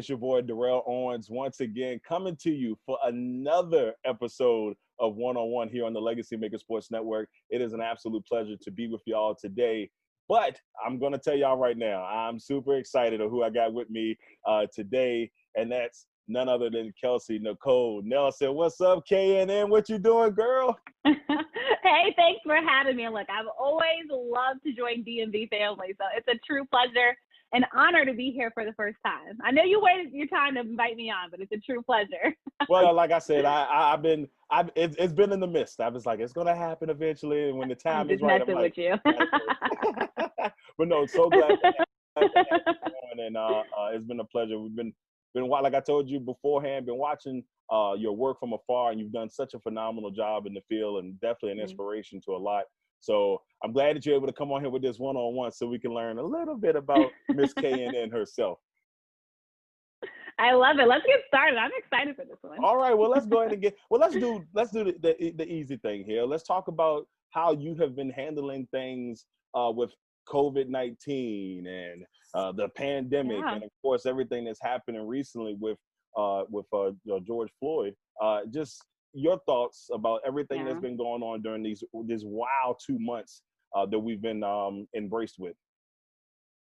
It's your boy Darrell Owens once again coming to you for another episode of One on One here on the Legacy Maker Sports Network. It is an absolute pleasure to be with y'all today. But I'm going to tell y'all right now, I'm super excited of who I got with me uh, today, and that's none other than Kelsey Nicole Nelson. What's up, KNN? What you doing, girl? hey, thanks for having me. Look, I've always loved to join DMV family, so it's a true pleasure an honor to be here for the first time. I know you waited your time to invite me on, but it's a true pleasure. well, like I said, I, I have been I've it, has been in the midst. I was like, it's gonna happen eventually, and when the time I'm is right, I'm like, with you. but no, so glad. and uh, uh, it's been a pleasure. We've been been like I told you beforehand, been watching uh, your work from afar, and you've done such a phenomenal job in the field, and definitely an mm-hmm. inspiration to a lot. So I'm glad that you're able to come on here with this one on one so we can learn a little bit about Miss K and herself. I love it. Let's get started. I'm excited for this one. All right. Well, let's go ahead and get. Well, let's do let's do the, the, the easy thing here. Let's talk about how you have been handling things uh, with COVID nineteen and uh, the pandemic, yeah. and of course everything that's happening recently with uh, with uh, George Floyd. Uh, just your thoughts about everything yeah. that's been going on during these this wild two months uh, that we've been um, embraced with.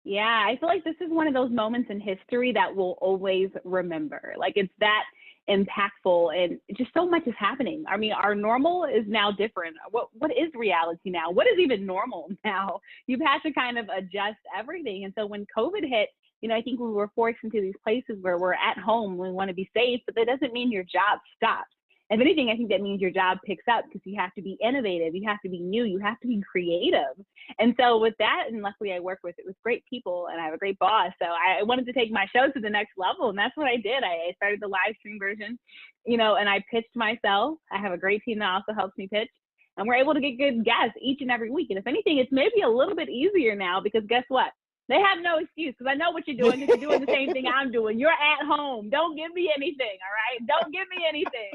Yeah, I feel like this is one of those moments in history that we'll always remember. Like it's that impactful and just so much is happening. I mean, our normal is now different. What what is reality now? What is even normal now? You've had to kind of adjust everything. And so when COVID hit, you know, I think we were forced into these places where we're at home, we want to be safe, but that doesn't mean your job stops if anything, I think that means your job picks up because you have to be innovative, you have to be new, you have to be creative. And so with that, and luckily I work with it with great people and I have a great boss. So I wanted to take my show to the next level, and that's what I did. I started the live stream version, you know, and I pitched myself. I have a great team that also helps me pitch. And we're able to get good guests each and every week. And if anything, it's maybe a little bit easier now because guess what? They have no excuse because I know what you're doing. You're doing the same thing I'm doing. You're at home. Don't give me anything, all right? Don't give me anything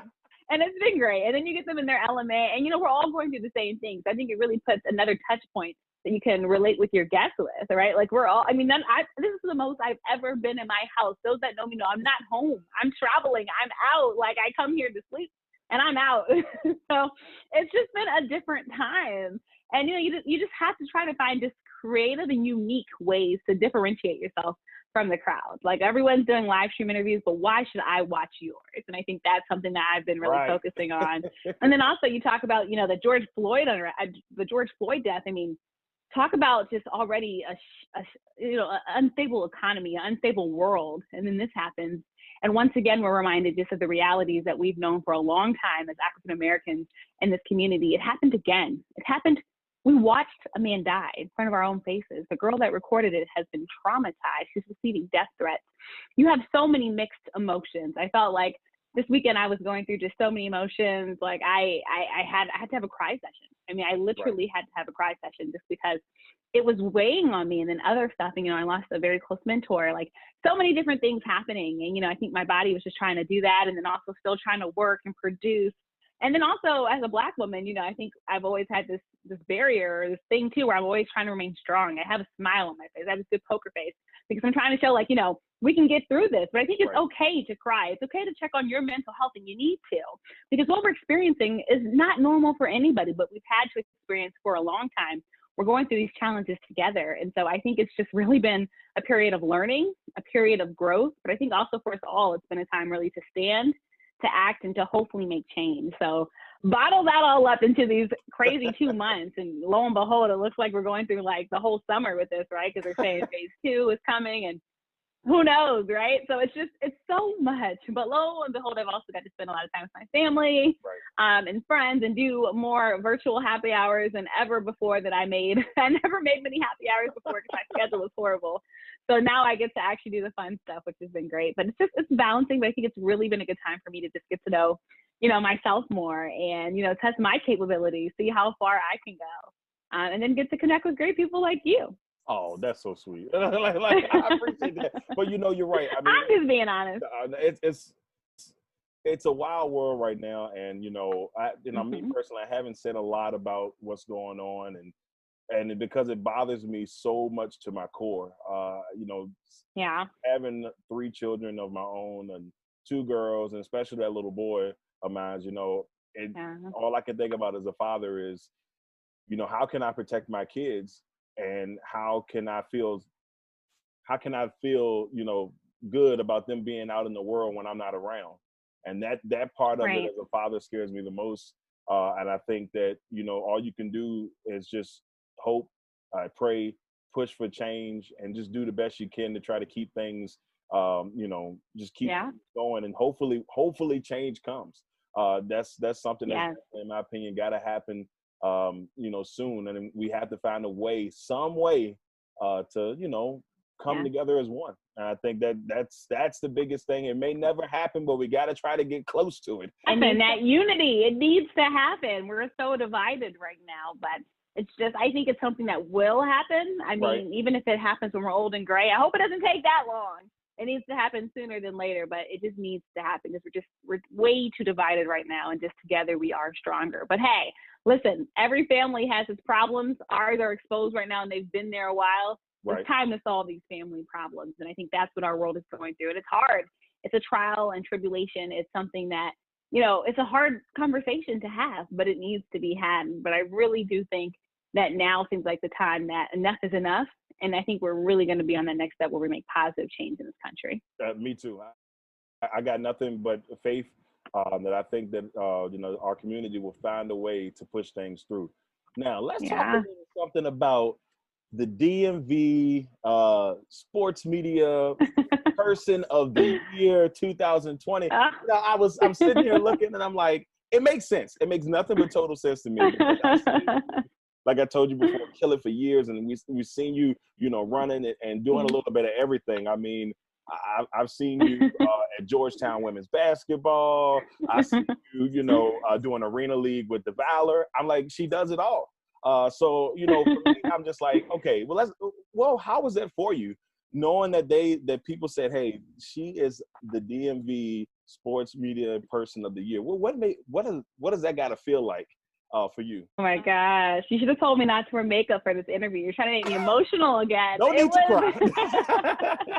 and it's been great. And then you get them in their element, and you know we're all going through the same things. I think it really puts another touch point that you can relate with your guests with, right? Like we're all. I mean, none. I, this is the most I've ever been in my house. Those that know me know I'm not home. I'm traveling. I'm out. Like I come here to sleep, and I'm out. so it's just been a different time. And you know, you just, you just have to try to find just creative and unique ways to differentiate yourself from the crowd. Like everyone's doing live stream interviews, but why should I watch yours? And I think that's something that I've been really right. focusing on. and then also you talk about, you know, the George Floyd, uh, the George Floyd death. I mean, talk about just already a, a you know unstable economy, an unstable world, and then this happens. And once again, we're reminded just of the realities that we've known for a long time as African Americans in this community. It happened again. It happened we watched a man die in front of our own faces. The girl that recorded it has been traumatized. She's receiving death threats. You have so many mixed emotions. I felt like this weekend I was going through just so many emotions. Like I, I, I had, I had to have a cry session. I mean, I literally right. had to have a cry session just because it was weighing on me. And then other stuff, and, you know, I lost a very close mentor. Like so many different things happening, and you know, I think my body was just trying to do that, and then also still trying to work and produce and then also as a black woman, you know, I think I've always had this this barrier this thing too where I'm always trying to remain strong. I have a smile on my face. I have a good poker face because I'm trying to show like, you know, we can get through this. But I think it's right. okay to cry. It's okay to check on your mental health and you need to. Because what we're experiencing is not normal for anybody, but we've had to experience for a long time. We're going through these challenges together. And so I think it's just really been a period of learning, a period of growth. But I think also for us all, it's been a time really to stand to act and to hopefully make change. So bottle that all up into these crazy two months, and lo and behold, it looks like we're going through like the whole summer with this, right? Because they're saying phase two is coming, and who knows, right? So it's just it's so much. But lo and behold, I've also got to spend a lot of time with my family right. um, and friends, and do more virtual happy hours than ever before that I made. I never made many happy hours before because my schedule was horrible. So now I get to actually do the fun stuff, which has been great. But it's just it's balancing. But I think it's really been a good time for me to just get to know, you know, myself more and you know test my capabilities, see how far I can go, um, and then get to connect with great people like you. Oh, that's so sweet. like, like, I appreciate that. But you know, you're right. I mean, I'm just being honest. Uh, it's it's it's a wild world right now, and you know, I you know, mm-hmm. me personally, I haven't said a lot about what's going on, and and because it bothers me so much to my core. Uh, you know, yeah, having three children of my own and two girls, and especially that little boy of mine. You know, and yeah. all I can think about as a father is, you know, how can I protect my kids and how can I feel how can I feel, you know, good about them being out in the world when I'm not around? And that that part of right. it as a father scares me the most. Uh, and I think that, you know, all you can do is just hope, uh, pray, push for change, and just do the best you can to try to keep things um, you know, just keep yeah. going and hopefully hopefully change comes. Uh, that's that's something that, in my opinion, gotta happen um, you know, soon. And we have to find a way, some way, uh, to you know, come yeah. together as one. And I think that that's that's the biggest thing. It may never happen, but we got to try to get close to it. I mean, that unity, it needs to happen. We're so divided right now, but it's just I think it's something that will happen. I mean, right. even if it happens when we're old and gray, I hope it doesn't take that long. It needs to happen sooner than later, but it just needs to happen because we're just we're way too divided right now, and just together we are stronger. But hey, listen, every family has its problems. Ours are exposed right now and they've been there a while. Right. It's time to solve these family problems. And I think that's what our world is going through. And it's hard. It's a trial and tribulation. It's something that, you know, it's a hard conversation to have, but it needs to be had. But I really do think that now seems like the time that enough is enough. And I think we're really going to be on that next step where we make positive change in this country. Uh, me too. I, I got nothing but faith um, that I think that uh, you know our community will find a way to push things through. Now let's yeah. talk something about the DMV uh, sports media person of the year 2020. Uh, you know, I was I'm sitting here looking and I'm like, it makes sense. It makes nothing but total sense to me. like I told you before, kill it for years, and we we've seen you, you know, running it and doing a mm-hmm. little bit of everything. I mean, I, have seen you uh, at Georgetown women's basketball. I see you, you know, uh, doing arena league with the Valor. I'm like, she does it all. Uh, so you know, me, I'm just like, okay, well, let's. Well, how was that for you, knowing that they that people said, hey, she is the DMV Sports Media Person of the Year. Well, what made what is what does that got to feel like? Uh, for you. Oh my gosh. You should have told me not to wear makeup for this interview. You're trying to make me emotional again. No need was... to cry.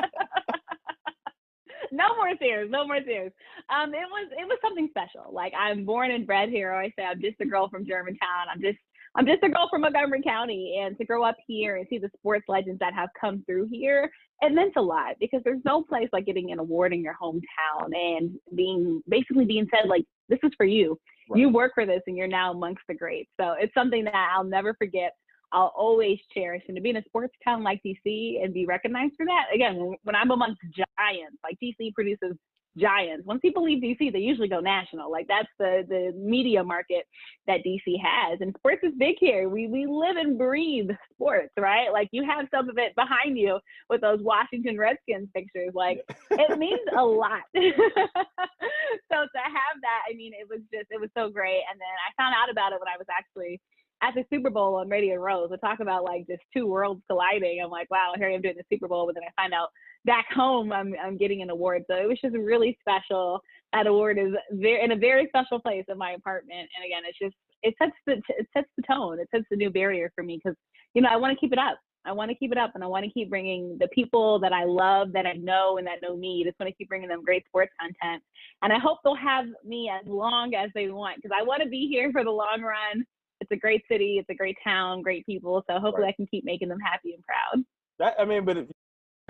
no more tears, no more tears. Um, it was it was something special. Like I'm born and bred here. I say I'm just a girl from Germantown. I'm just I'm just a girl from Montgomery County, and to grow up here and see the sports legends that have come through here, it meant a lot because there's no place like getting an award in your hometown and being basically being said like this is for you. Right. You work for this, and you're now amongst the greats. So it's something that I'll never forget. I'll always cherish. And to be in a sports town like DC and be recognized for that, again, when I'm amongst giants, like DC produces giants. Once people leave DC, they usually go national. Like that's the the media market that DC has. And sports is big here. We we live and breathe sports, right? Like you have some of it behind you with those Washington Redskins pictures. Like it means a lot. so to have that, I mean, it was just it was so great. And then I found out about it when I was actually at the Super Bowl on Radio Row. We talk about like just two worlds colliding. I'm like, wow, here I am doing the Super Bowl, but then I find out back home I'm I'm getting an award. So it was just really special. That award is very in a very special place in my apartment. And again, it's just it sets the it sets the tone. It sets the new barrier for me because you know I want to keep it up. I want to keep it up, and I want to keep bringing the people that I love, that I know, and that know me. Just want to keep bringing them great sports content, and I hope they'll have me as long as they want because I want to be here for the long run it's a great city, it's a great town, great people. So hopefully right. I can keep making them happy and proud. That I mean, but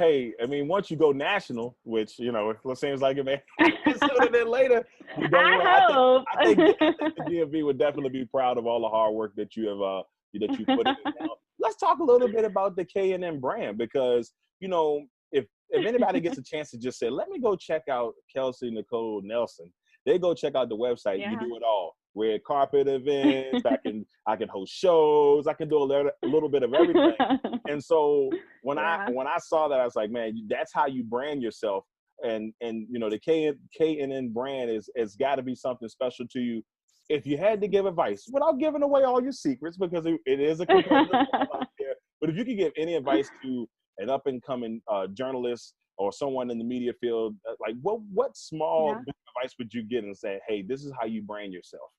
hey, I mean, once you go national, which you know, it seems like it may sooner than later. You don't I, hope. I, think, I, think, the DMV would definitely be proud of all the hard work that you have uh, that you put in. Now, let's talk a little bit about the K and M brand because you know, if if anybody gets a chance to just say, let me go check out Kelsey Nicole Nelson, they go check out the website. Yeah. You do it all red carpet events. I can I can host shows. I can do a little, a little bit of everything. and so when yeah. I when I saw that, I was like, man, that's how you brand yourself. And and you know the K KNN brand is has got to be something special to you. If you had to give advice without giving away all your secrets, because it, it is a competitive out there, but if you could give any advice to an up and coming uh, journalist or someone in the media field, uh, like what what small yeah. advice would you get and say, hey, this is how you brand yourself?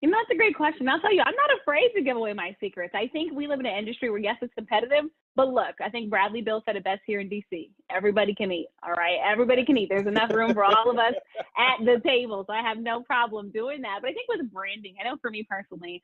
You know, that's a great question. I'll tell you, I'm not afraid to give away my secrets. I think we live in an industry where, yes, it's competitive, but look, I think Bradley Beal said it best here in DC. Everybody can eat, all right? Everybody can eat. There's enough room for all of us at the table, so I have no problem doing that. But I think with branding, I know for me personally,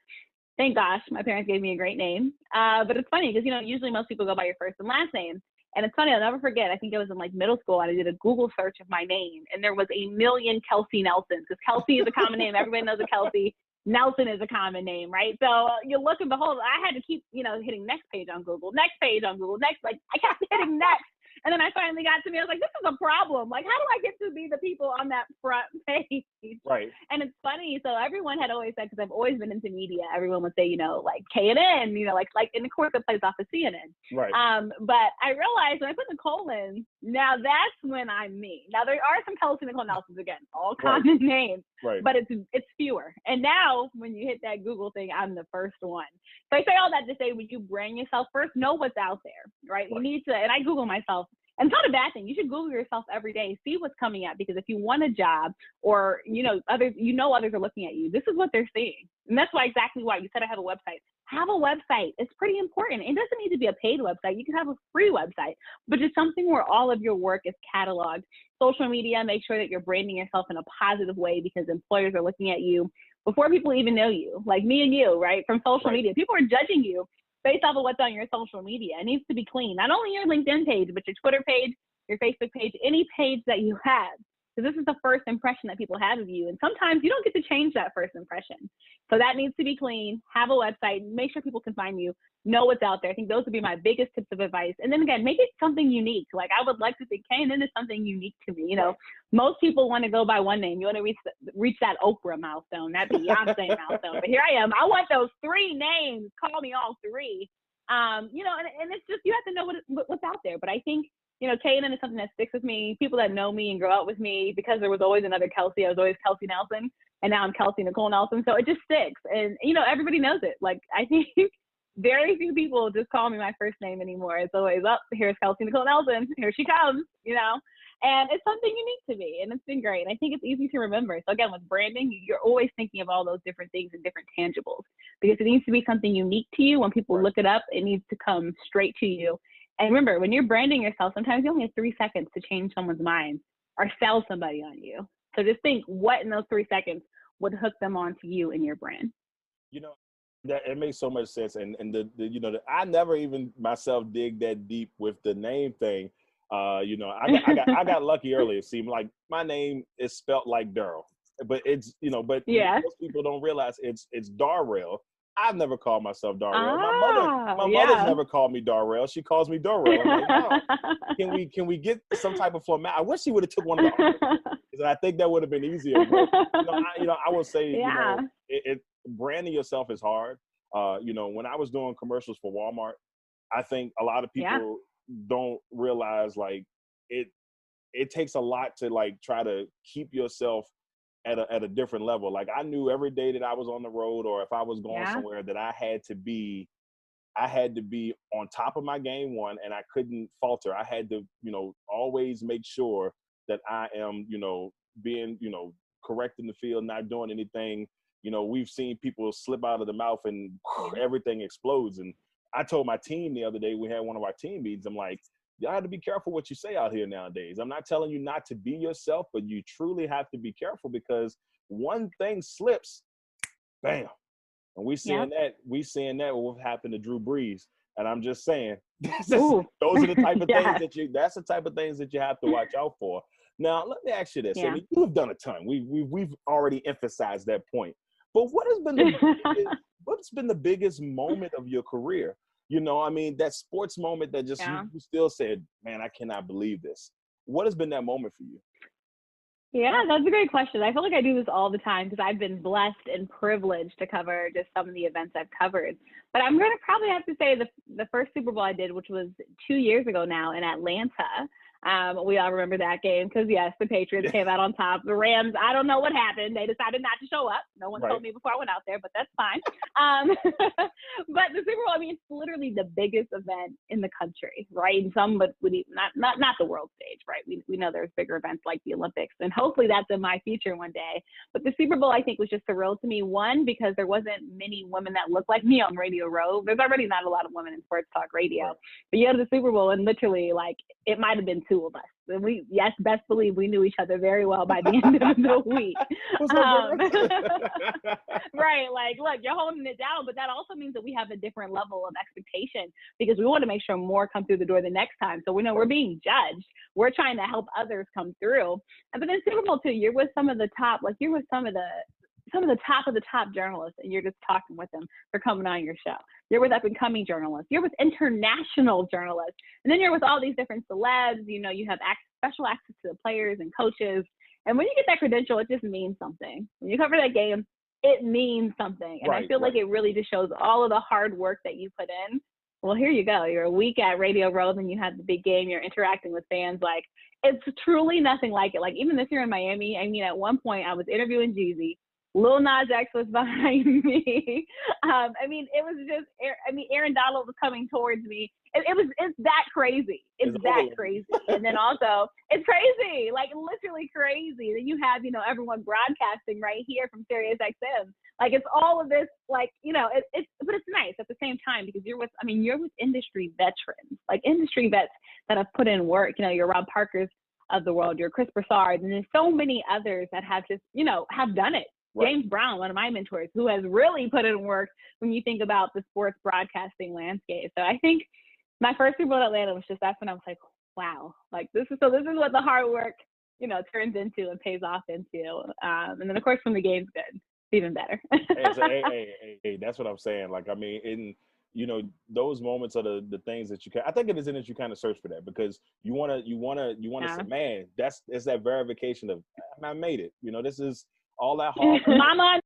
thank gosh, my parents gave me a great name. Uh, but it's funny because, you know, usually most people go by your first and last name. And it's funny, I'll never forget. I think it was in like middle school, and I did a Google search of my name, and there was a million Kelsey Nelsons because Kelsey is a common name. Everybody knows a Kelsey. Nelson is a common name, right? So uh, you look and behold, I had to keep, you know, hitting next page on Google, next page on Google, next, like I kept hitting next. And then I finally got to me, I was like, this is a problem. Like, how do I get to be the people on that front page? Right. And it's funny. So everyone had always said, because I've always been into media, everyone would say, you know, like KNN, you know, like, like in the course it plays off of CNN. Right. Um, but I realized when I put the colon, now that's when I'm me. Now there are some Kelsey Nicole Nelsons again, all common right. names, right. but it's, it's fewer. And now when you hit that Google thing, I'm the first one. So I say all that to say, when you brand yourself first, know what's out there, right? right. You need to, and I Google myself and it's not a bad thing. You should Google yourself every day, see what's coming up because if you want a job or you know others, you know others are looking at you. This is what they're seeing, and that's why exactly why you said I have a website. Have a website. It's pretty important. It doesn't need to be a paid website. You can have a free website, but just something where all of your work is cataloged. Social media, make sure that you're branding yourself in a positive way because employers are looking at you before people even know you, like me and you, right? From social right. media, people are judging you based off of what's on your social media. It needs to be clean. Not only your LinkedIn page, but your Twitter page, your Facebook page, any page that you have. Because this is the first impression that people have of you. And sometimes you don't get to change that first impression. So that needs to be clean. Have a website. Make sure people can find you. Know what's out there. I think those would be my biggest tips of advice. And then again, make it something unique. Like I would like to think KNN is something unique to me. You know, most people want to go by one name. You want to reach reach that Oprah milestone, that Beyonce milestone. But here I am. I want those three names. Call me all three. Um, you know, and, and it's just you have to know what what's out there. But I think you know, KNN is something that sticks with me. People that know me and grow up with me, because there was always another Kelsey. I was always Kelsey Nelson, and now I'm Kelsey Nicole Nelson. So it just sticks, and you know, everybody knows it. Like I think very few people just call me my first name anymore. It's always up. Oh, here's Kelsey Nicole Nelson. Here she comes. You know, and it's something unique to me, and it's been great. And I think it's easy to remember. So again, with branding, you're always thinking of all those different things and different tangibles because it needs to be something unique to you. When people look it up, it needs to come straight to you. And remember, when you're branding yourself, sometimes you only have three seconds to change someone's mind or sell somebody on you. So just think what in those three seconds would hook them onto you and your brand. You know, that it makes so much sense. And and the, the you know, the, I never even myself dig that deep with the name thing. Uh, you know, I got, I got I got lucky early. It seemed like my name is spelt like Daryl, but it's you know, but yeah. most people don't realize it's it's Darrell. I've never called myself Darrell. Ah, my mother, my yeah. mother's never called me Darrell. She calls me Darrell. Like, no. can we can we get some type of format? I wish she would have took one of the because I think that would have been easier. But, you, know, I, you know, I will say, yeah. you know, it, it, branding yourself is hard. Uh, you know, when I was doing commercials for Walmart, I think a lot of people yeah. don't realize like it. It takes a lot to like try to keep yourself at a at a different level. Like I knew every day that I was on the road or if I was going yeah. somewhere that I had to be I had to be on top of my game one and I couldn't falter. I had to, you know, always make sure that I am, you know, being, you know, correct in the field, not doing anything. You know, we've seen people slip out of the mouth and everything explodes. And I told my team the other day, we had one of our team meetings, I'm like, you have to be careful what you say out here nowadays. I'm not telling you not to be yourself, but you truly have to be careful because one thing slips, bam. And we seeing yeah. that, we seeing that what happened to Drew Brees. And I'm just saying, those are the type of yeah. things that you. That's the type of things that you have to watch out for. Now, let me ask you this. Yeah. I mean, you've done a ton. We we we've already emphasized that point. But what has been the biggest, what's been the biggest moment of your career? You know, I mean, that sports moment that just yeah. you, you still said, "Man, I cannot believe this." What has been that moment for you? Yeah, that's a great question. I feel like I do this all the time because I've been blessed and privileged to cover just some of the events I've covered. But I'm going to probably have to say the the first Super Bowl I did, which was two years ago now in Atlanta. Um, we all remember that game because yes, the Patriots came out on top. The Rams, I don't know what happened. They decided not to show up. No one right. told me before I went out there, but that's fine. Um, but the Super Bowl, I mean, it's literally the biggest event in the country, right? And some but would even, not not not the world stage, right? We we know there's bigger events like the Olympics, and hopefully that's in my future one day. But the Super Bowl, I think, was just surreal to me. One because there wasn't many women that looked like me on Radio Row. There's already not a lot of women in sports talk radio, but you go to the Super Bowl and literally like it might have been two of us. And we, yes, best believe we knew each other very well by the end of the week. Um, right. Like, look, you're holding it down, but that also means that we have a different level of expectation because we want to make sure more come through the door the next time. So we know we're being judged. We're trying to help others come through. And but then Super Bowl too, you're with some of the top, like you're with some of the some of the top of the top journalists and you're just talking with them. They're coming on your show. You're with up and coming journalists. You're with international journalists. And then you're with all these different celebs. You know, you have special access to the players and coaches. And when you get that credential, it just means something. When you cover that game, it means something. And right, I feel right. like it really just shows all of the hard work that you put in. Well, here you go. You're a week at Radio Row, and you have the big game. You're interacting with fans. Like, it's truly nothing like it. Like, even this year in Miami, I mean, at one point I was interviewing Jeezy Lil Nas X was behind me. Um, I mean, it was just, I mean, Aaron Donald was coming towards me. It, it was, it's that crazy. It's, it's that crazy. and then also, it's crazy, like literally crazy. Then you have, you know, everyone broadcasting right here from Sirius XM. Like it's all of this, like you know, it, it's, but it's nice at the same time because you're with, I mean, you're with industry veterans, like industry vets that have put in work. You know, you're Rob Parker's of the world, you're Chris Broussard, and there's so many others that have just, you know, have done it Right. James Brown, one of my mentors, who has really put in work when you think about the sports broadcasting landscape. So I think my first people Bowl Atlanta was just that's when I was like, wow, like this is so this is what the hard work, you know, turns into and pays off into. Um, and then of course when the game's good, it's even better. hey, so, hey, hey, hey, that's what I'm saying. Like I mean, in you know those moments are the, the things that you can i think it is in that you kind of search for that because you want to you want to you want to yeah. say man that's it's that verification of i made it you know this is all that hard. Mama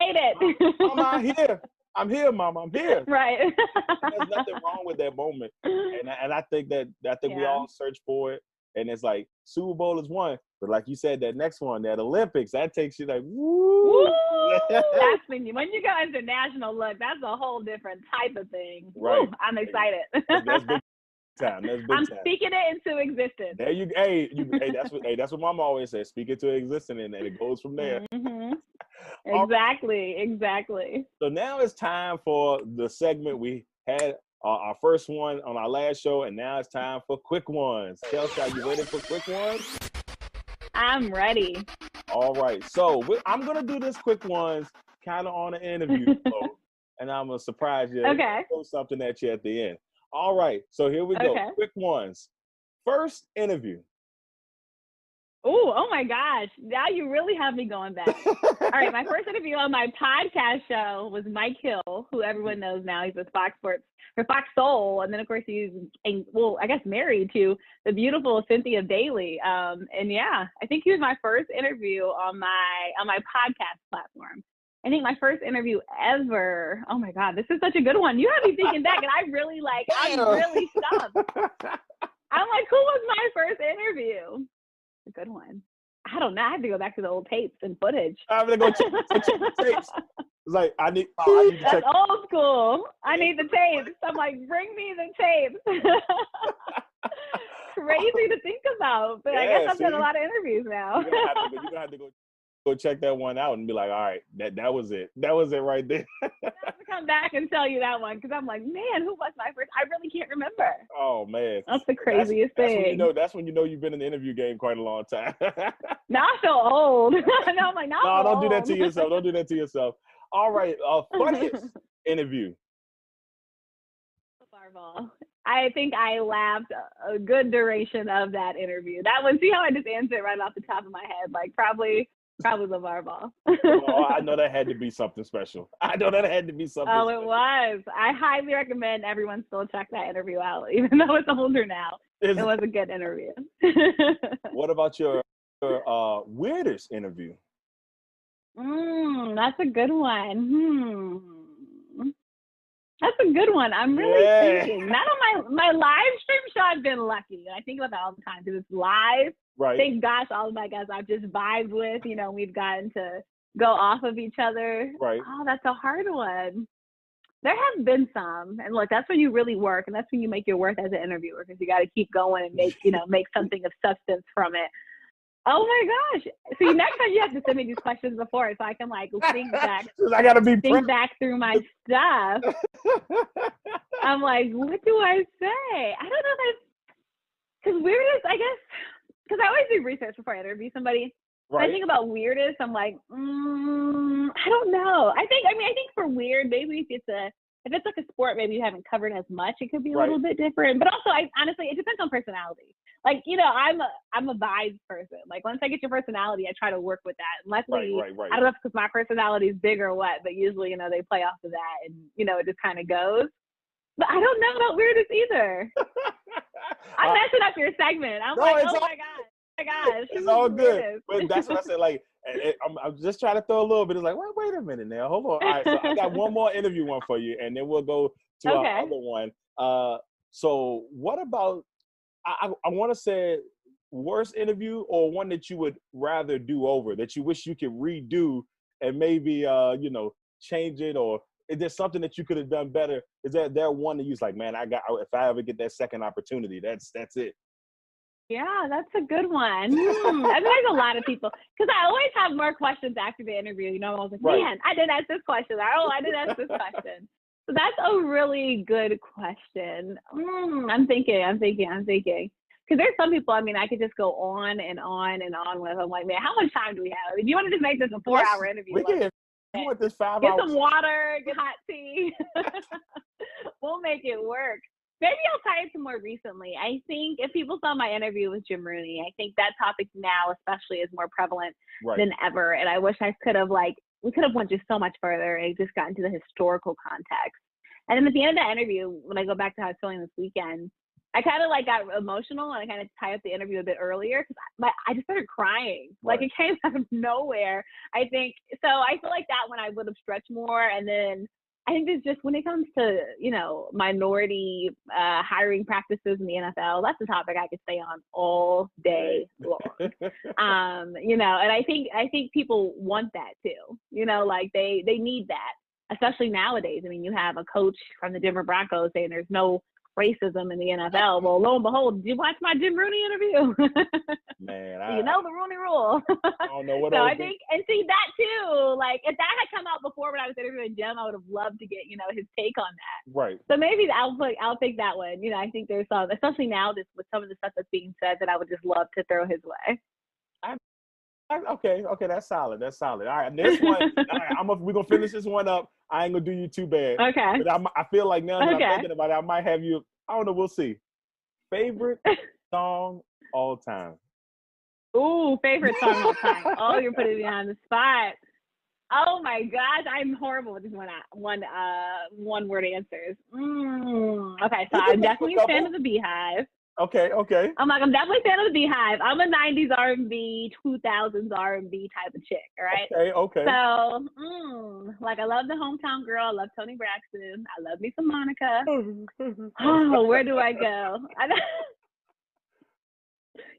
made it. Mama, I'm here. I'm here, Mama. I'm here. Right. There's nothing wrong with that moment, and and I think that I think yeah. we all search for it, and it's like Super Bowl is one, but like you said, that next one, that Olympics, that takes you like woo. woo! that's when you when you go international. Look, that's a whole different type of thing. Right. Woo, I'm excited. That's big time. That's big I'm time. speaking it into existence. There you hey, you hey, that's what hey, that's what mom always says. Speak it to existence and, and it goes from there. Mm-hmm. Exactly, right. exactly. So now it's time for the segment we had uh, our first one on our last show, and now it's time for quick ones. Kelsey, are you ready for quick ones? I'm ready. All right. So I'm gonna do this quick ones kind of on an interview and I'm gonna surprise you. Okay. Throw something at you at the end. All right, so here we go. Okay. Quick ones. First interview. Oh, oh my gosh. Now you really have me going back. All right, my first interview on my podcast show was Mike Hill, who everyone knows now. He's with Fox Sports or Fox Soul. And then, of course, he's, well, I guess married to the beautiful Cynthia Bailey. Um, and yeah, I think he was my first interview on my on my podcast platform. I think my first interview ever. Oh my God, this is such a good one. You have me thinking back, and I really like, I'm really stumped. I'm like, who was my first interview? A good one. I don't know. I have to go back to the old tapes and footage. I'm gonna go check, check the tapes. It's like I need. Oh, I need That's old school. I need the tapes. I'm like, bring me the tapes. Crazy to think about, but yeah, I guess I've see? done a lot of interviews now. You're gonna, to, you're gonna have to go go check that one out and be like, all right, that that was it. That was it right there. Come back and tell you that one because I'm like, man, who was my first? I really can't remember. Oh man, that's the craziest that's, thing. That's when you know. That's when you know you've been in the interview game quite a long time. now I feel old. no, I'm like, no. No, don't do that to yourself. Don't do that to yourself. All right, uh, funniest interview. LaVar I think I laughed a good duration of that interview. That one, see how I just answered right off the top of my head? Like probably, probably LaVar Ball. oh, I know that had to be something special. I know that had to be something. Oh, special. it was. I highly recommend everyone still check that interview out, even though it's older now. It was a good interview. what about your, your uh, weirdest interview? Mm, that's a good one. Hmm. That's a good one. I'm really yeah. thinking. Not on my my live stream show. I've been lucky. I think about that all the time because it's live. Right. Thank gosh, all of my guys I've just vibed with. You know, we've gotten to go off of each other. Right. Oh, that's a hard one. There have been some, and look, that's when you really work, and that's when you make your worth as an interviewer because you got to keep going and make you know make something of substance from it. Oh my gosh! See, next time you have to send me these questions before, so I can like think back. I gotta be think back through my stuff. I'm like, what do I say? I don't know if because weirdest. I guess because I always do research before I interview somebody. Right. I think about weirdest. I'm like, mm, I don't know. I think. I mean, I think for weird, maybe if it's a if it's like a sport, maybe you haven't covered as much, it could be a right. little bit different. But also, I honestly, it depends on personality like you know i'm a i'm a vibes person like once i get your personality i try to work with that and luckily right, right, right. i don't know if because my personality is big or what but usually you know they play off of that and you know it just kind of goes but i don't know about weirdest either i'm uh, messing up your segment i'm no, like oh all, my god oh my gosh it's all good but that's what i said like I'm, I'm, just trying to throw a little bit. It's like, wait, wait a minute now. Hold on. All right, so I got one more interview one for you, and then we'll go to okay. our other one. Uh, so, what about I, I want to say worst interview or one that you would rather do over that you wish you could redo and maybe uh you know change it or is there something that you could have done better is that there one that you's like man i got if i ever get that second opportunity that's that's it yeah that's a good one hmm. i think there's a lot of people because i always have more questions after the interview you know i was like right. man i didn't ask this question oh i didn't ask this question that's a really good question. Mm, I'm thinking, I'm thinking, I'm thinking. Because there's some people, I mean, I could just go on and on and on with. I'm like, man, how much time do we have? If you want to just make this a four hour interview, we can. You want this five get hours? some water, get hot tea. we'll make it work. Maybe I'll tie it to more recently. I think if people saw my interview with Jim Rooney, I think that topic now, especially, is more prevalent right. than ever. And I wish I could have like we could have went just so much further and just got into the historical context. And then at the end of the interview, when I go back to how I was feeling this weekend, I kind of like got emotional and I kind of tie up the interview a bit earlier because I just started crying. Right. Like it came out of nowhere. I think so. I feel like that one I would have stretched more, and then I think it's just when it comes to you know minority uh, hiring practices in the NFL, that's a topic I could stay on all day long. um, you know, and I think I think people want that too. You know, like they they need that, especially nowadays. I mean, you have a coach from the Denver Broncos saying there's no racism in the NFL. Well, lo and behold, did you watch my Jim Rooney interview? Man, I, you know the Rooney Rule. I don't know what. so I think, and see that too. Like if that had come out before when I was interviewing Jim, I would have loved to get you know his take on that. Right. So maybe I'll put I'll pick that one. You know, I think there's some, especially now, just with some of the stuff that's being said, that I would just love to throw his way. I, okay, okay, that's solid. That's solid. All right, this one, all right, I'm a, we're gonna finish this one up. I ain't gonna do you too bad. Okay. But I'm, I feel like now that okay. I'm thinking about it, I might have you. I don't know. We'll see. Favorite song all time. Ooh, favorite song all time. oh, you're putting me on the spot. Oh my gosh, I'm horrible with these one one uh one word answers. Mm, okay, so I'm definitely a fan of the Beyhive. Okay, okay. I'm like, I'm definitely a fan of the Beyhive. I'm a '90s R&B, 2000s R&B type of chick, right? Okay, okay. So, mm, like, I love the hometown girl. I love Toni Braxton. I love me some Monica. oh, where do I go?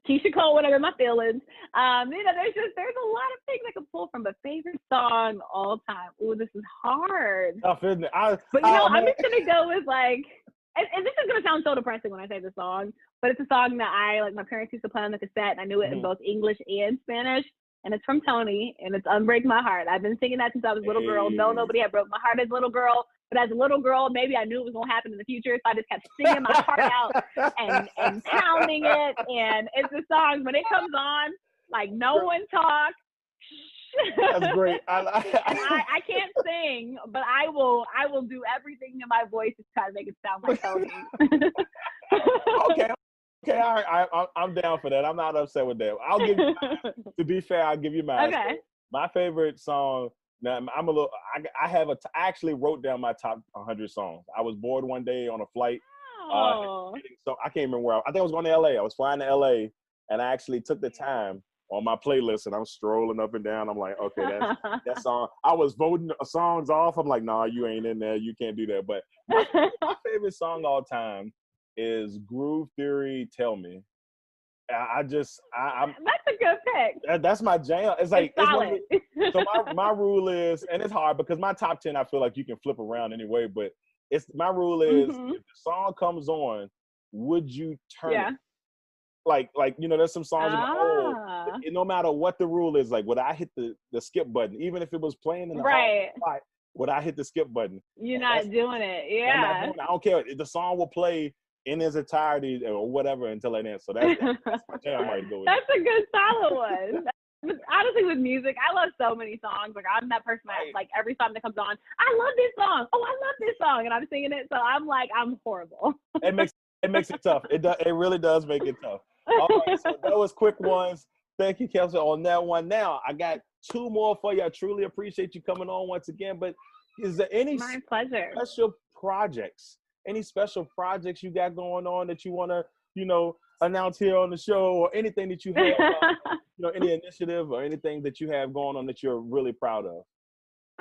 Keyshia Cole, whatever my feelings. Um, you know, there's just there's a lot of things I can pull from. But favorite song all time. Ooh, this is hard. Tough, isn't it? I, but you know, I, I'm just gonna go with like and, and, this is gonna sound so depressing when I say the song, but it's a song that I like. My parents used to play on the cassette, and I knew it mm-hmm. in both English and Spanish. And it's from Toni, and it's "Unbreak My Heart." I've been singing that since I was a little girl. No, nobody had broke my heart as a little girl, but as a little girl, maybe I knew it was gonna happen in the future, so I just kept singing my heart out and and pounding it. And it's a song when it comes on, like no one talks. That's great. I, I, I, I, can't sing, but I will. I will do everything in my voice to try to make it sound like Toni. okay. Okay, all right, I, I'm down for that. I'm not upset with that. I'll give. You, to be fair, I'll give you my. Okay. My favorite song. Now I'm a little. I, I have a. T- I actually wrote down my top 100 songs. I was bored one day on a flight. Uh, oh. Uh, so I can't remember where. I, I think I was going to LA. I was flying to LA, and I actually took the time on my playlist and I'm strolling up and down. I'm like, okay, that's that song. I was voting songs off. I'm like, nah, you ain't in there. You can't do that. But my, my favorite song all time is Groove Theory. Tell me. I, I just, I, am That's a good pick. That, that's my jam. It's like, it's it's so my my rule is, and it's hard because my top ten, I feel like you can flip around anyway. But it's my rule is, mm-hmm. if the song comes on, would you turn yeah. it? like like you know there's some songs ah. oh, no matter what the rule is like would i hit the the skip button even if it was playing in the right spot, would i hit the skip button you're and not doing it yeah doing it. i don't care the song will play in his entirety or whatever until it ends so that's, that's my jam right go that's a good solid one honestly with music i love so many songs like i'm that person that like every song that comes on i love this song oh i love this song and i'm singing it so i'm like i'm horrible it makes it makes it tough. It does. It really does make it tough. All right, so that was quick ones. Thank you, Kelsey, on that one. Now I got two more for you. I truly appreciate you coming on once again. But is there any my pleasure special projects? Any special projects you got going on that you want to, you know, announce here on the show, or anything that you have, uh, you know, any initiative or anything that you have going on that you're really proud of?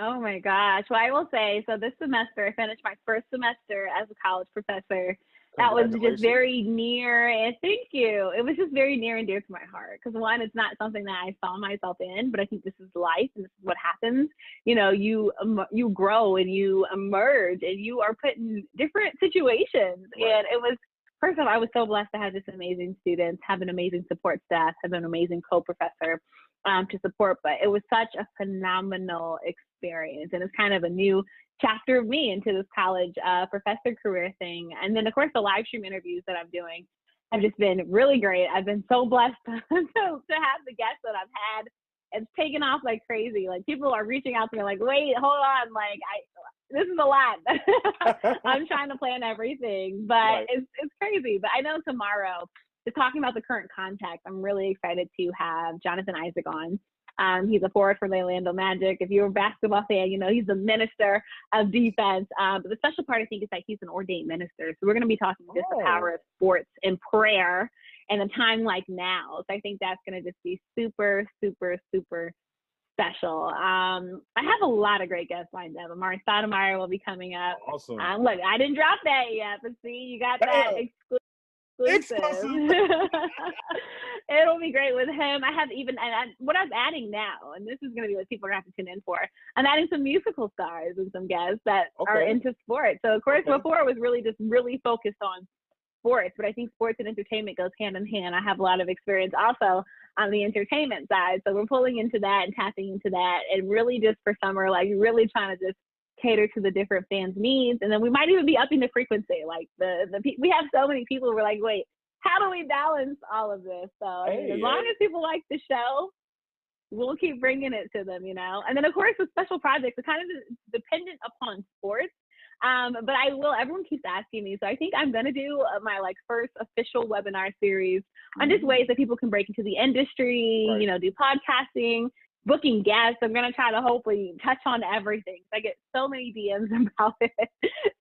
Oh my gosh. Well, I will say, so this semester, I finished my first semester as a college professor that was just very near and thank you. It was just very near and dear to my heart because one it's not something that i saw myself in but i think this is life and this is what happens. You know you um, you grow and you emerge and you are put in different situations. Right. and it was first of all i was so blessed to have this amazing students have an amazing support staff have an amazing co-professor um, to support but it was such a phenomenal experience and it's kind of a new chapter of me into this college uh, professor career thing. And then, of course, the live stream interviews that I'm doing have just been really great. I've been so blessed to, to have the guests that I've had. It's taken off like crazy. Like people are reaching out to me, like, "Wait, hold on! Like, I this is a lot. I'm trying to plan everything, but right. it's it's crazy. But I know tomorrow, just talking about the current context, I'm really excited to have Jonathan Isaac on. Um, he's a forward for the Orlando Magic. If you're a basketball fan, you know he's the minister of defense. Um, but the special part, I think, is that he's an ordained minister. So we're going to be talking just oh. the power of sports and prayer and a time like now. So I think that's going to just be super, super, super special. Um, I have a lot of great guests lined up. Amar'e Stoudemire will be coming up. Awesome. Um, look, I didn't drop that yet, but see, you got that exclusive exclusive. It'll be great with him. I have even and I, what I'm adding now, and this is going to be what people are going to have to tune in for. I'm adding some musical stars and some guests that okay. are into sports. So of course, okay. before it was really just really focused on sports, but I think sports and entertainment goes hand in hand. I have a lot of experience also on the entertainment side, so we're pulling into that and tapping into that, and really just for summer, like really trying to just cater to the different fans' needs. And then we might even be upping the frequency. Like the the we have so many people. We're like, wait, how do we balance all of this? So hey, as long as people like the show, we'll keep bringing it to them, you know. And then of course with special projects, it's kind of dependent upon sports. Um, but I will. Everyone keeps asking me, so I think I'm gonna do uh, my like first official webinar series on just mm-hmm. ways that people can break into the industry. Right. You know, do podcasting, booking guests. I'm gonna try to hopefully touch on everything. I get so many DMs about it,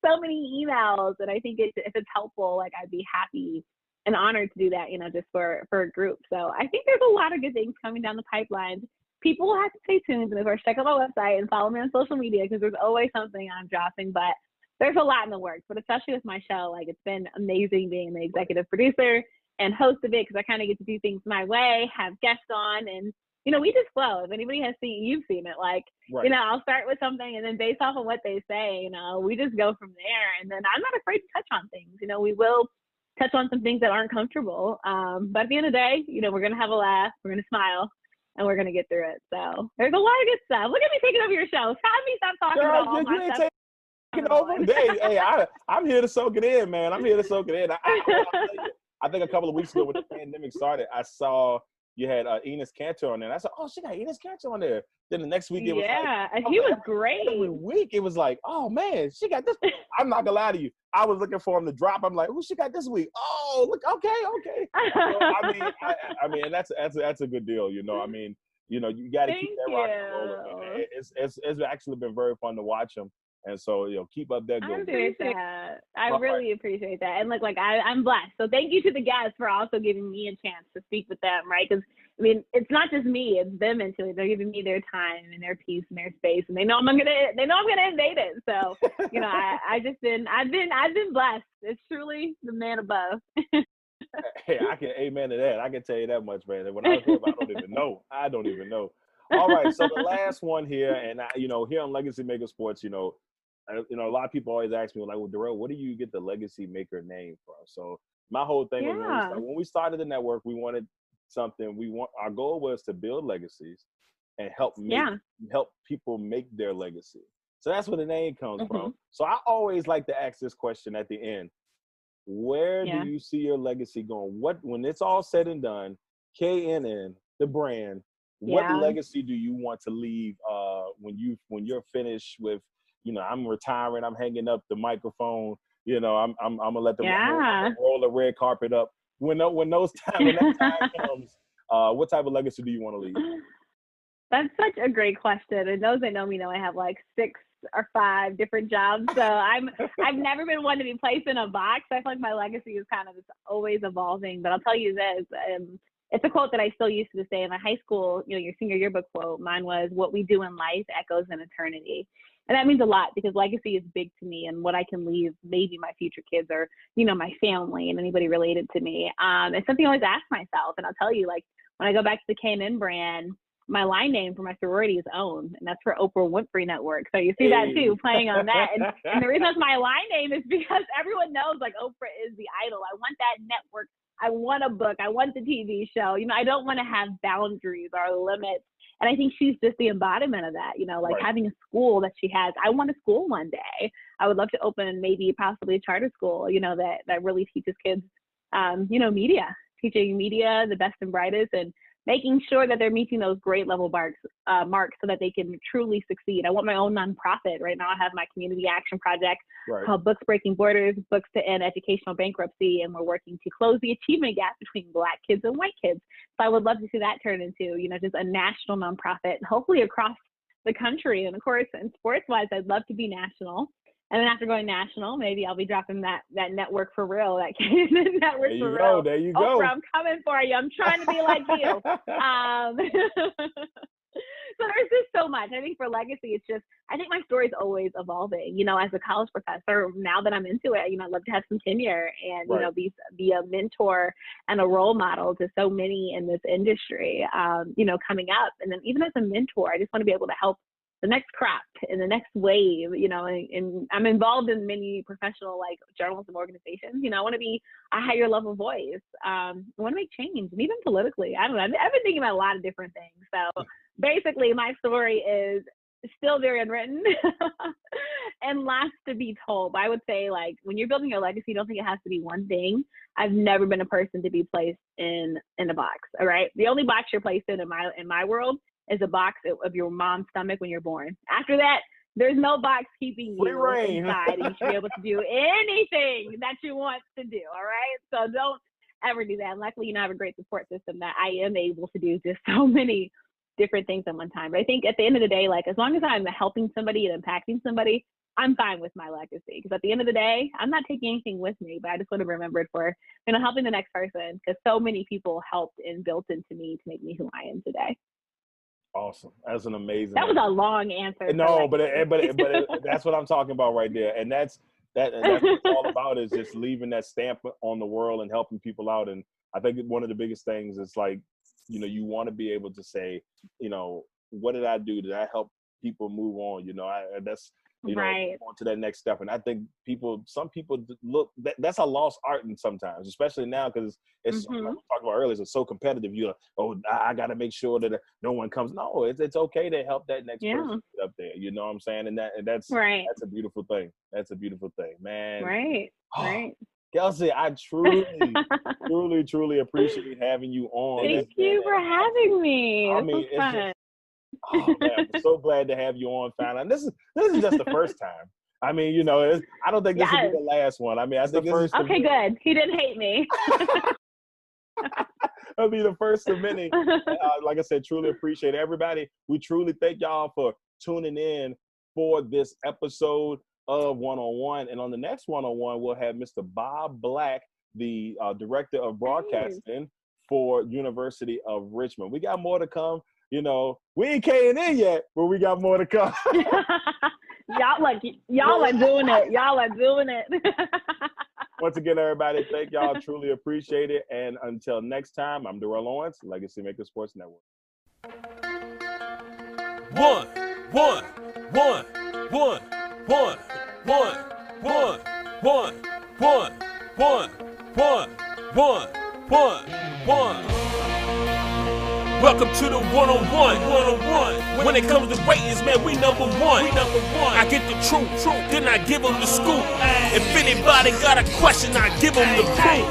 so many emails, and I think it, if it's helpful, like I'd be happy and honored to do that. You know, just for for a group. So I think there's a lot of good things coming down the pipeline. People will have to stay tuned and of course check out my website and follow me on social media because there's always something I'm dropping. But there's a lot in the works. But especially with my show, like it's been amazing being the executive producer and host of it because I kind of get to do things my way, have guests on, and you know, we just flow. If anybody has seen, you've seen it. Like, right. you know, I'll start with something, and then based off of what they say, you know, we just go from there. And then I'm not afraid to touch on things. You know, we will touch on some things that aren't comfortable. Um, but at the end of the day, you know, we're gonna have a laugh, we're gonna smile, and we're gonna get through it. So there's a lot of good stuff. Look at me taking over your show. Stop me stop talking Girl, about all you, my you stuff. Taking over. hey, hey, I, I'm here to soak it in, man. I'm here to soak it in. I, I, I think a couple of weeks ago when the pandemic started, I saw you had uh, Enes Kanter on there. And I said, oh, she got Enes Kanter on there. Then the next week it was yeah, like, and he was great. Every week it was like, oh man, she got this. I'm not gonna lie to you. I was looking for him to drop. I'm like, who she got this week? Oh, look, okay, okay. So, I mean, I, I, mean, that's that's a, that's a good deal. You know, I mean, you know, you got to keep that rock and rolling. It's, it's it's actually been very fun to watch him. And so, you know, keep up that good. I appreciate that. I All really right. appreciate that. And look, like I, I'm blessed. So thank you to the guests for also giving me a chance to speak with them, right? Because I mean, it's not just me; it's them into it. They're giving me their time and their peace and their space, and they know I'm gonna, they know I'm gonna invade it. So, you know, I, I just been, I've been, I've been blessed. It's truly the man above. hey, I can amen to that. I can tell you that much, man. When I was here, I don't even know. I don't even know. All right, so the last one here, and I, you know, here on Legacy Maker Sports, you know, I, you know, a lot of people always ask me like, "Well, Darrell, what do you get the Legacy Maker name from?" So my whole thing yeah. was when we, started, when we started the network, we wanted something. We want our goal was to build legacies and help make, yeah. help people make their legacy. So that's where the name comes mm-hmm. from. So I always like to ask this question at the end: Where yeah. do you see your legacy going? What when it's all said and done? KNN, the brand. What yeah. legacy do you want to leave uh, when you when you're finished with? You know, I'm retiring. I'm hanging up the microphone. You know, I'm I'm, I'm gonna let the yeah. roll the red carpet up when when those time when that time comes, uh, what type of legacy do you want to leave? That's such a great question. And those that know me know I have like six or five different jobs. So I'm I've never been one to be placed in a box. I feel like my legacy is kind of it's always evolving. But I'll tell you this, um, it's a quote that I still used to say in my high school, you know, your senior yearbook quote. Mine was what we do in life echoes in eternity and that means a lot because legacy is big to me and what I can leave maybe my future kids or you know my family and anybody related to me. Um, it's something I always ask myself, and I'll tell you like when I go back to the KNN brand, my line name for my sorority is OWN, and that's for Oprah Winfrey Network. So you see that too, playing on that. And, and the reason it's my line name is because everyone knows like Oprah is the idol. I want that network. I want a book. I want the TV show. You know, I don't want to have boundaries or limits and I think she's just the embodiment of that, you know, like right. having a school that she has. I want a school one day. I would love to open maybe possibly a charter school, you know, that, that really teaches kids, um, you know, media, teaching media the best and brightest and making sure that they're meeting those great level marks, uh, marks so that they can truly succeed. I want my own nonprofit. Right now, I have my community action project right. called Books Breaking Borders, Books to End Educational Bankruptcy, and we're working to close the achievement gap between Black kids and white kids. So I would love to see that turn into, you know, just a national nonprofit, hopefully across the country. And of course, in sports wise, I'd love to be national. And then after going national, maybe I'll be dropping that that network for real, that network there for you real. Go, there you go. I'm coming for you. I'm trying to be like you. Um, so there's just so much. I think for legacy, it's just I think my story is always evolving. You know, as a college professor, now that I'm into it, you know, I'd love to have some tenure and right. you know be be a mentor and a role model to so many in this industry. Um, you know, coming up, and then even as a mentor, I just want to be able to help the next crop and the next wave, you know, and, and, I'm involved in many professional like journalism organizations. You know, I want to be a higher level voice. Um, I want to make change, and even politically. I don't know. I've, I've been thinking about a lot of different things. So basically, my story is still very unwritten and lots to be told. But I would say, like, when you're building your legacy, don't think it has to be one thing. I've never been a person to be placed in in a box. All right, the only box you're placed in in my in my world is a box of your mom's stomach when you're born. After that, there's no box keeping you inside, and you should be able to do anything that you want to do. All right, so don't ever do that. And luckily, you know, I have a great support system that I am able to do just so many different things at one time. But I think at the end of the day, like as long as I'm helping somebody and impacting somebody, I'm fine with my legacy. Because at the end of the day, I'm not taking anything with me, but I just want to be remembered for you know helping the next person because so many people helped and built into me to make me who I am today. Awesome. That's an amazing. That was a long answer. No, but it, but it, but it, that's what I'm talking about right there, and that's that. And that's what it's all about is just leaving that stamp on the world and helping people out. And I think one of the biggest things is like, you know, you want to be able to say, you know, what did I do? Did I help people move on? You know, I that's you know, right. on to that next step. And I think people, some people look that, that's a lost art, and sometimes, especially now, because it's mm-hmm. like we talked about earlier. It's so competitive. You're like, oh, I, I got to make sure that no one comes. No, it's it's okay to help that next yeah. person up there. You know what I'm saying? And that and that's right. That's a beautiful thing. That's a beautiful thing, man. Right. Oh, right. Kelsey, I truly, truly, truly appreciate having you on. Thank you for having me. I mean, oh man, I'm so glad to have you on, finally. this is this is just the first time. I mean, you know, I don't think this yes. will be the last one. I mean, I think the first. Okay, good. He didn't hate me. That'll be the first of many. Uh, like I said, truly appreciate everybody. We truly thank y'all for tuning in for this episode of One on One. And on the next One on One, we'll have Mr. Bob Black, the uh, director of broadcasting for University of Richmond. We got more to come. You know, we ain't came in yet, but we got more to come. y'all like y'all are doing it. Y'all are doing it. Once again, everybody, thank y'all. Truly appreciate it. And until next time, I'm Darrell Owens, Legacy Maker Sports Network. One, one, one, one, one, one, one, one, one, one, one, one, one, one. Welcome to the one on one, one on one. When it comes to ratings, man, we number one. We number one. I get the truth, truth, then I give them the scoop. If anybody got a question, I give them the proof.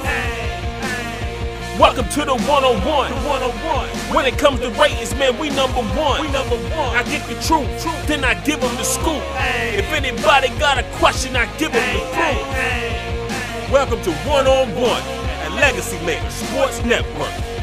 Welcome to the one on one, one on one. When it comes to ratings, man, we number one. We number one. I get the truth, truth, then I give them the scoop. If anybody got a question, I give them the proof. Welcome to one on one at Legacy Maker Sports Network.